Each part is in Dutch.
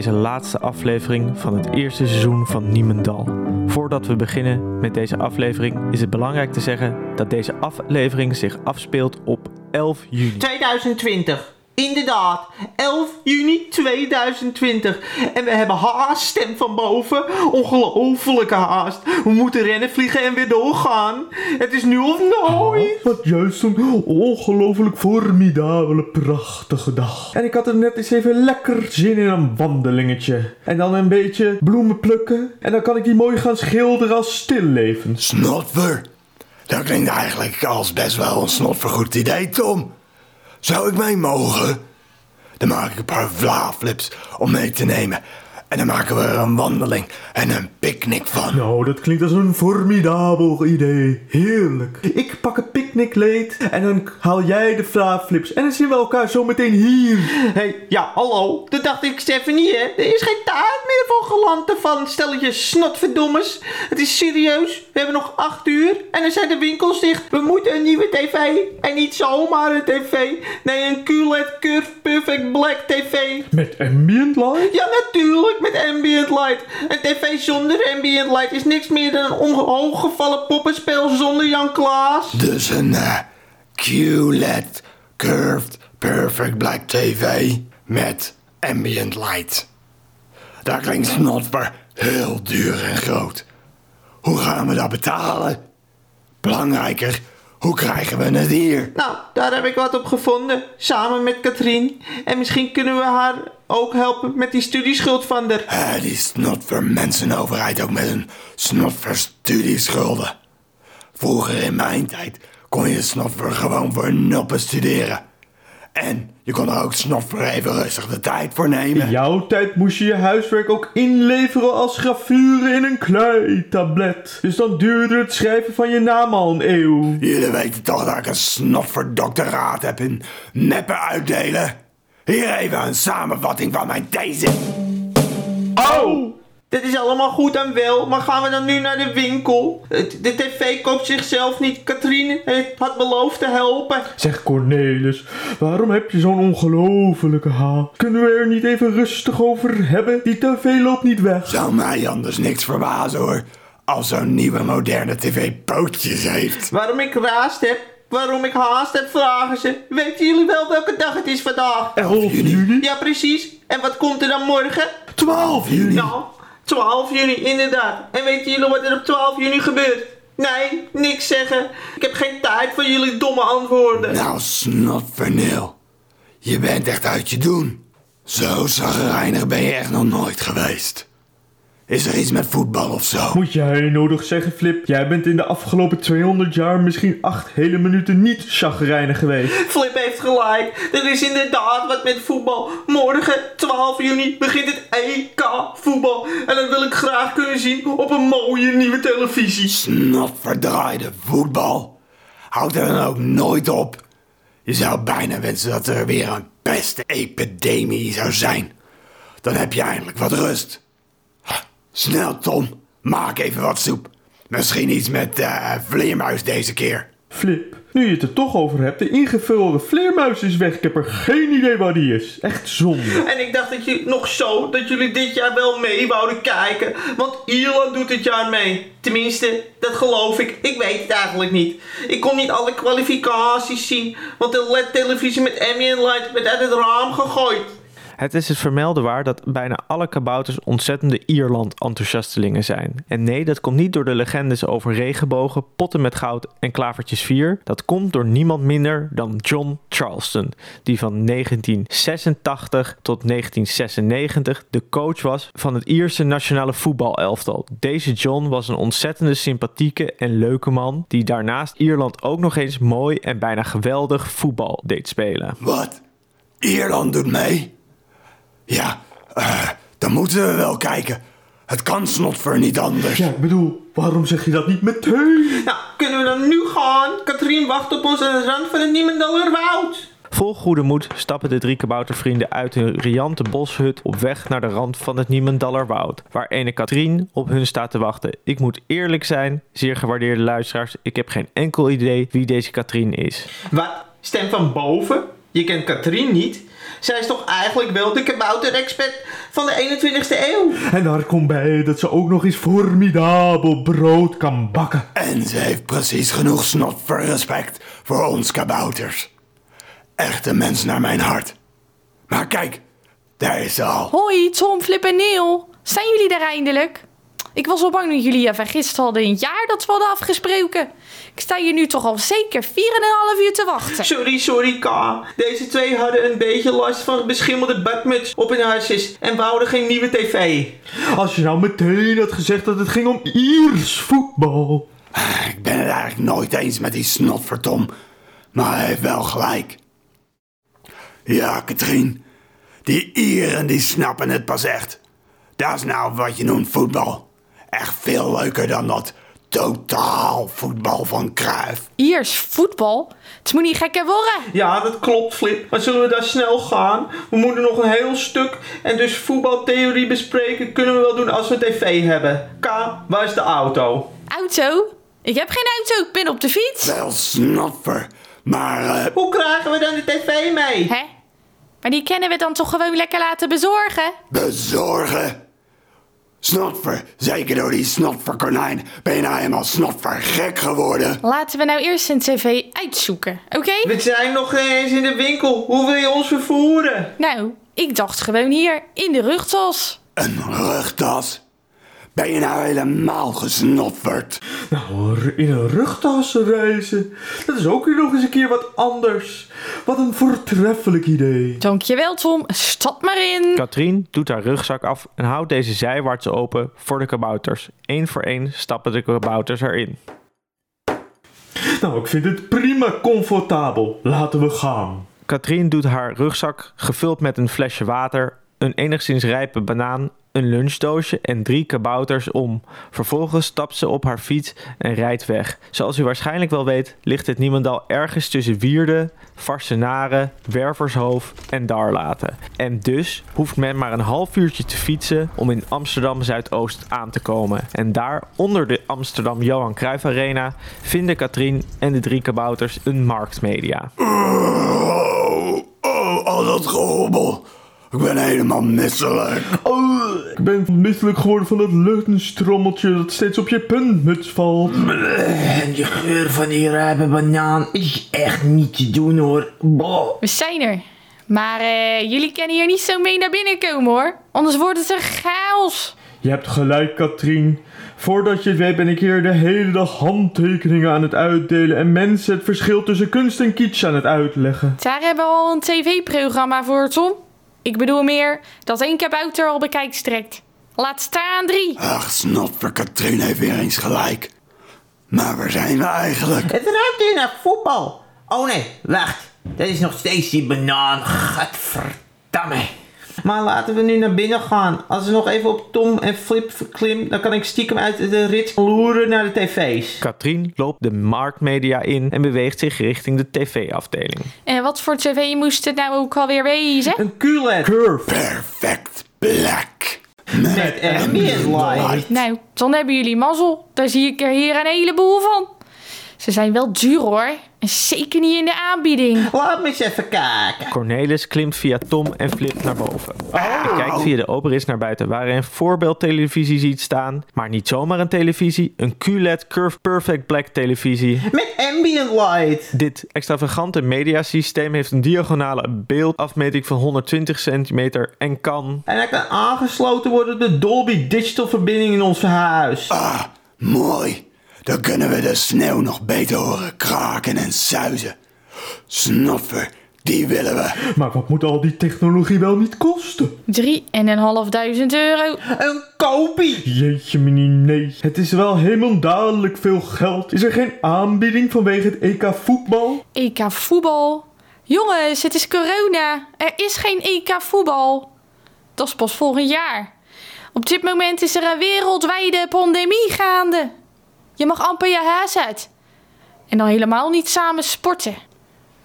deze laatste aflevering van het eerste seizoen van Niemendal. Voordat we beginnen met deze aflevering is het belangrijk te zeggen dat deze aflevering zich afspeelt op 11 juni. 2020. Inderdaad, 11 juni 2020. En we hebben haast, stem van boven. Ongelofelijke haast. We moeten rennen, vliegen en weer doorgaan. Het is nu of nooit. Wat juist een ongelooflijk formidabele, prachtige dag. En ik had er net eens even lekker zin in een wandelingetje. En dan een beetje bloemen plukken. En dan kan ik die mooi gaan schilderen als stillevens. Snotver? Dat klinkt eigenlijk als best wel een snotvergoed idee, Tom. Zou ik mee mogen? Dan maak ik een paar vlaaflips om mee te nemen. En dan maken we er een wandeling en een picknick van. Nou, dat klinkt als een formidabel idee. Heerlijk. Ik pak een picknickleed en dan haal jij de flaaflips. En dan zien we elkaar zo meteen hier. hey, ja, hallo. Dat dacht ik, Stephanie, hè. Er is geen tijd meer voor gelanten van stelletje snotverdommers. Het is serieus. We hebben nog acht uur en dan zijn de winkels dicht. We moeten een nieuwe tv. En niet zomaar een tv. Nee, een QLED Curve Perfect Black tv. Met ambient light? Ja, natuurlijk, met ambient light. Een tv zonder ambient light is niks meer dan een omhooggevallen poppenspel zonder Jan Klaas. Dus een eh, QLED Curved Perfect Black TV met ambient light. Dat klinkt snotver heel duur en groot. Hoe gaan we dat betalen? Belangrijker, hoe krijgen we het hier? Nou, daar heb ik wat op gevonden, samen met Katrien. En misschien kunnen we haar ook helpen met die studieschuld van de... Eh, die snotver mensenoverheid ook met een snotver studieschulden. Vroeger in mijn tijd kon je snotver gewoon voor noppen studeren. En je kon er ook snotver even rustig de tijd voor nemen. In jouw tijd moest je je huiswerk ook inleveren als gravure in een kleitablet. Dus dan duurde het schrijven van je naam al een eeuw. Jullie weten toch dat ik een snotver doctoraat heb in neppen uitdelen? Hier even een samenvatting van mijn thesis. Oh! Dit is allemaal goed en wel, maar gaan we dan nu naar de winkel? De tv koopt zichzelf niet. Katrien had beloofd te helpen. Zeg Cornelis, waarom heb je zo'n ongelofelijke haat? Kunnen we er niet even rustig over hebben? Die tv loopt niet weg. Zou mij anders niks verbazen hoor. Als zo'n nieuwe moderne tv pootjes heeft. Waarom ik raast heb, waarom ik haast heb, vragen ze. Weten jullie wel welke dag het is vandaag? 11 juni? Ja, precies. En wat komt er dan morgen? 12 juni. Nou, 12 juni, inderdaad. En weten jullie wat er op 12 juni gebeurt? Nee, niks zeggen. Ik heb geen tijd voor jullie domme antwoorden. Nou, snotverneel. Je bent echt uit je doen. Zo zagrijnig ben je echt nog nooit geweest. Is er iets met voetbal of zo? Moet jij nodig zeggen, Flip? Jij bent in de afgelopen 200 jaar misschien acht hele minuten niet chagrijnig geweest. Flip heeft gelijk. Er is inderdaad wat met voetbal. Morgen, 12 juni, begint het EK voetbal. En dat wil ik graag kunnen zien op een mooie nieuwe televisie. Snotverdraaide voetbal. Houdt er dan ook nooit op. Je zou bijna wensen dat er weer een pestepidemie zou zijn. Dan heb je eindelijk wat rust. Snel, Tom. Maak even wat soep. Misschien iets met eh vleermuis deze keer. Flip, nu je het er toch over hebt, de ingevulde vleermuis is weg. Ik heb er geen idee waar die is. Echt zonde. En ik dacht dat je nog zo, dat jullie dit jaar wel mee wouden kijken. Want Ierland doet dit jaar mee. Tenminste, dat geloof ik. Ik weet het eigenlijk niet. Ik kon niet alle kwalificaties zien. Want de LED-televisie met ambient light werd uit het raam gegooid. Het is het vermelden waar dat bijna alle kabouters ontzettende Ierland-enthousiastelingen zijn. En nee, dat komt niet door de legendes over regenbogen, potten met goud en klavertjes 4. Dat komt door niemand minder dan John Charleston, die van 1986 tot 1996 de coach was van het Ierse nationale voetbalelftal. Deze John was een ontzettende sympathieke en leuke man, die daarnaast Ierland ook nog eens mooi en bijna geweldig voetbal deed spelen. Wat? Ierland doet mee? Ja, eh, dan moeten we wel kijken. Het kan snotver niet anders. Ja, ik bedoel, waarom zeg je dat niet meteen? Nou, kunnen we dan nu gaan? Katrien wacht op ons aan de rand van het Niemendallerwoud. Vol goede moed stappen de drie kaboutervrienden uit hun riante boshut op weg naar de rand van het Niemendallerwoud, waar ene Katrien op hun staat te wachten. Ik moet eerlijk zijn, zeer gewaardeerde luisteraars, ik heb geen enkel idee wie deze Katrien is. Wat? Stem van boven? Je kent Katrien niet? Zij is toch eigenlijk wel de kabouter-expert van de 21ste eeuw? En daar komt bij dat ze ook nog eens formidabel brood kan bakken. En ze heeft precies genoeg snot voor respect voor ons kabouters. Echt een mens naar mijn hart. Maar kijk, daar is ze al. Hoi, Tom, Flip en Neil. Zijn jullie daar eindelijk? Ik was al bang dat jullie je vergist hadden in het jaar dat we hadden afgesproken. Ik sta hier nu toch al zeker 4,5 uur te wachten. Sorry, sorry, Ka. Deze twee hadden een beetje last van beschimmelde badmuts op hun hartjes en wouden geen nieuwe tv. Als je nou meteen had gezegd dat het ging om Iers voetbal. Ik ben het eigenlijk nooit eens met die snot voor Tom. Maar hij heeft wel gelijk. Ja, Katrien. Die Ieren die snappen het pas echt. Dat is nou wat je noemt voetbal. Echt veel leuker dan dat totaal voetbal van Cruijff. Iers voetbal? Het moet niet gekker worden. Ja, dat klopt, Flip. Maar zullen we daar snel gaan? We moeten nog een heel stuk en dus voetbaltheorie bespreken kunnen we wel doen als we tv hebben. K, waar is de auto? Auto? Ik heb geen auto, ik ben op de fiets. Wel snoffer. Maar eh, Hoe krijgen we dan de tv mee? Hè? Maar die kunnen we dan toch gewoon lekker laten bezorgen? bezorgen. Snotver, zeker door die snotverkonijn. Ben je nou helemaal snotver gek geworden? Laten we nou eerst een tv uitzoeken, oké? We zijn nog geen eens in de winkel. Hoe wil je ons vervoeren? Nou, ik dacht gewoon hier, in de rugtas. Een rugtas? Ben je nou helemaal gesnotverd? Nou, in een rugtas reizen. Dat is ook weer nog eens een keer wat anders. Wat een voortreffelijk idee. Dankjewel, Tom. Stap maar in. Katrien doet haar rugzak af en houdt deze zijwaarts open voor de kabouters. Eén voor één stappen de kabouters erin. Nou, ik vind het prima comfortabel. Laten we gaan. Katrien doet haar rugzak gevuld met een flesje water, een enigszins rijpe banaan, een lunchdoosje en drie kabouters om. Vervolgens stapt ze op haar fiets en rijdt weg. Zoals u waarschijnlijk wel weet, ligt het niemendal ergens tussen Wierden, Varsenaren, Wervershoofd en Darlaten. En dus hoeft men maar een half uurtje te fietsen om in Amsterdam Zuidoost aan te komen. En daar, onder de Amsterdam Johan Cruijff Arena, vinden Katrien en de drie kabouters een marktmedia. Oh, oh, al dat gehobbel. Ik ben helemaal misselijk. Ik ben misselijk geworden van dat luchtenstrommeltje dat steeds op je puntmuts valt. En de geur van die rijpe banaan is echt niet te doen hoor. We zijn er. Maar eh, jullie kunnen hier niet zo mee naar binnen komen hoor. Anders wordt het een chaos. Je hebt gelijk, Katrien. Voordat je het weet ben ik hier de hele dag handtekeningen aan het uitdelen en mensen het verschil tussen kunst en kitsch aan het uitleggen. Daar hebben we al een tv-programma voor, Tom. Ik bedoel meer dat één kabouter al bekijks trekt. Laat staan drie. Ach, snotver Katrien heeft weer eens gelijk. Maar waar zijn we eigenlijk? Het ruikt hier naar voetbal. Oh nee, wacht. Dat is nog steeds die banaan. Gadverdamme. Maar laten we nu naar binnen gaan. Als we nog even op Tom en Flip klim, dan kan ik stiekem uit de rit loeren naar de tv's. Katrien loopt de marktmedia in en beweegt zich richting de tv-afdeling. En wat voor tv moest het nou ook alweer wezen? Een QLED Curve. Perfect black. met ambient light. Nou, dan hebben jullie mazzel. Daar zie ik er hier een heleboel van. Ze zijn wel duur hoor. En zeker niet in de aanbieding. Laat me eens even kijken. Cornelis klimt via Tom en Flip naar boven. Hij kijkt via de operis naar buiten waar hij een voorbeeldtelevisie ziet staan. Maar niet zomaar een televisie, een QLED Curve Perfect Black televisie. Met ambient light. Dit extravagante mediasysteem heeft een diagonale beeldafmeting van 120 centimeter en kan... En hij kan aangesloten worden op de Dolby Digital verbinding in ons huis. Ah, mooi. Dan kunnen we de sneeuw nog beter horen kraken en suizen. Snoffer, die willen we. Maar wat moet al die technologie wel niet kosten? Drie en een half duizend euro. Een kopie. Jeetje meneer, nee. Het is wel helemaal dadelijk veel geld. Is er geen aanbieding vanwege het EK voetbal? EK voetbal. Jongens, het is corona. Er is geen EK voetbal. Dat is pas volgend jaar. Op dit moment is er een wereldwijde pandemie gaande. Je mag amper je huis uit. En dan helemaal niet samen sporten.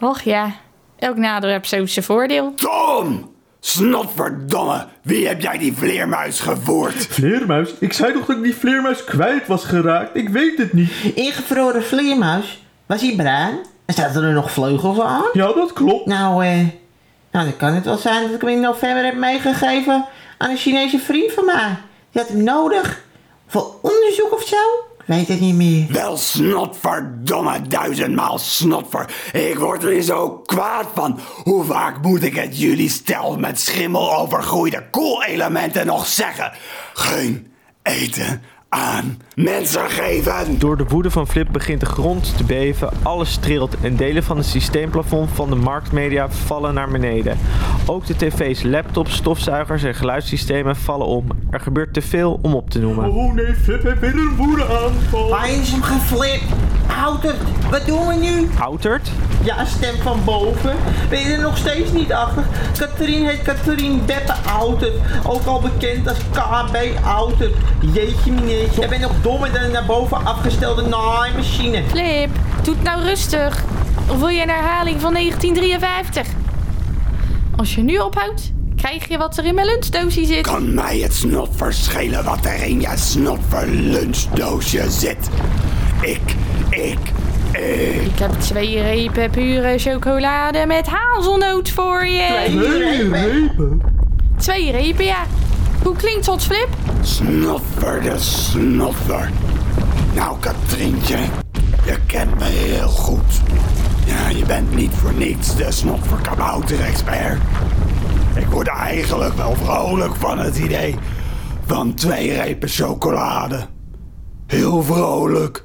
Och ja, elk nadeel heeft zo zijn voordeel. Tom! Snotverdomme, wie heb jij die vleermuis gevoerd? Vleermuis? Ik zei toch dat ik die vleermuis kwijt was geraakt? Ik weet het niet. Ingevroren vleermuis. Was hij bruin? En zaten er nog vleugels aan? Ja, dat klopt. Nou, eh, Nou, dan kan het wel zijn dat ik hem in november heb meegegeven aan een Chinese vriend van mij. Die had hem nodig. Voor onderzoek of zo? Weet het niet meer. Wel snotverdomme duizendmaal snotver. Ik word er zo kwaad van. Hoe vaak moet ik het jullie stel met schimmel overgroeide koelelementen nog zeggen? Geen eten aan mensen geven. Door de woede van Flip begint de grond te beven, alles trilt en delen van het systeemplafond van de marktmedia vallen naar beneden. Ook de tv's, laptops, stofzuigers en geluidssystemen vallen om. Er gebeurt te veel om op te noemen. Oh nee, Flip heeft weer een woedeaanval. Waar is hem geflipt? Houtert, wat doen we nu? Outert? Ja, stem van boven. Ben je er nog steeds niet achter? Katrien heet Katrien Beppe Outert. Ook al bekend als KB Outert. Jeetje mineetje. Jij bent nog dommer dan een naar boven afgestelde naaimachine. Flip, doe het nou rustig. Of wil je een herhaling van 1953? Als je nu ophoudt, krijg je wat er in mijn lunchdoosje zit. Kan mij het snot verschillen wat er in je snotver lunchdoosje zit? Ik, ik, ik. Ik heb twee repen pure chocolade met hazelnoot voor je. Twee repen. Twee repen, ja. Hoe klinkt dat, Flip? Snotver de snotver. Nou, Katrientje, je kent me heel goed. Ja, je bent niet voor niets de snotver kabouter-expert. Ik word eigenlijk wel vrolijk van het idee van twee repen chocolade. Heel vrolijk.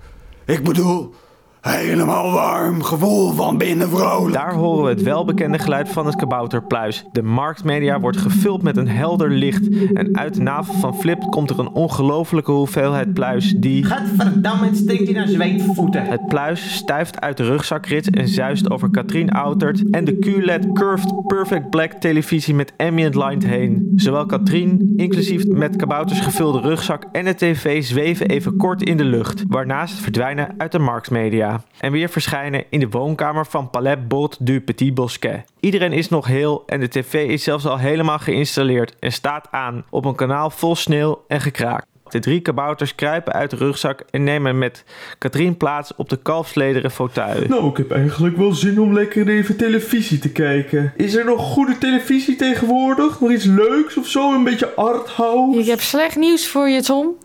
Ik bedoel, helemaal warm gevoel van binnen vrolijk. Daar horen we het welbekende geluid van het kabouterpluis. De marktmedia wordt gevuld met een helder licht. En uit de navel van Flip komt er een ongelofelijke hoeveelheid pluis die... Gadverdamme, het stinkt hier naar zweetvoeten. Het pluis stuift uit de rugzakrit en zuist over Katrien Outert en de QLED Curved Perfect Black televisie met ambient light heen. Zowel Katrien, inclusief met kabouters gevulde rugzak en de tv zweven even kort in de lucht, waarna ze verdwijnen uit de marktmedia. En weer verschijnen in de woonkamer van Palais Bot du Petit Bosquet. Iedereen is nog heel en de tv is zelfs al helemaal geïnstalleerd en staat aan op een kanaal vol sneeuw en gekraak. De drie kabouters kruipen uit de rugzak en nemen met Katrien plaats op de kalfslederen fauteuil. Nou, ik heb eigenlijk wel zin om lekker even televisie te kijken. Is er nog goede televisie tegenwoordig? Nog iets leuks of zo? Een beetje arthouse? Ik heb slecht nieuws voor je, Tom.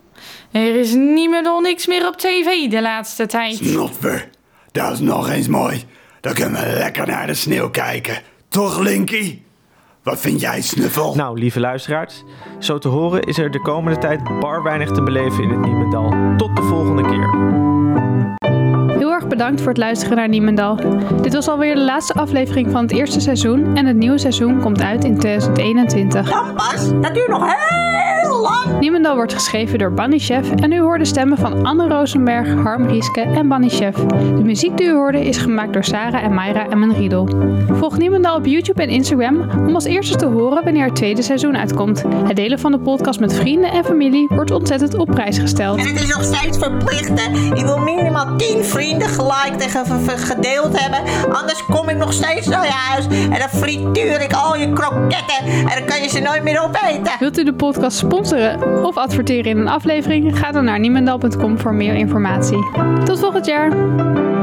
Er is niet meer dan niks meer op tv de laatste tijd. Snotver, dat is nog eens mooi. Dan kunnen we lekker naar de sneeuw kijken. Toch, Linky? Wat vind jij, Snuffel? Nou, lieve luisteraars, zo te horen is er de komende tijd bar weinig te beleven in het Niemendal. Tot de volgende keer. Heel erg bedankt voor het luisteren naar Niemendal. Dit was alweer de laatste aflevering van het eerste seizoen en het nieuwe seizoen komt uit in 2021. Dan pas, dat duurt nog heel lang. Niemendal wordt geschreven door Bunny Chef en u hoorde stemmen van Anne Rosenberg, Harm Rieske en Bunny Chef. De muziek die u hoorde is gemaakt door Sarah en Mayra en Riedel. Volg Niemendal op YouTube en Instagram om als eerste te horen wanneer het tweede seizoen uitkomt. Het delen van de podcast met vrienden en familie wordt ontzettend op prijs gesteld. En het is nog steeds verplicht, hè. Je wil minimaal 10 vrienden geliked en ge- ge- gedeeld hebben. Anders kom ik nog steeds naar je huis en dan frituur ik al je kroketten. En dan kan je ze nooit meer opeten. Wilt u de podcast sponsoren of adverteren in een aflevering? Ga dan naar niemendal.com voor meer informatie. Tot volgend jaar!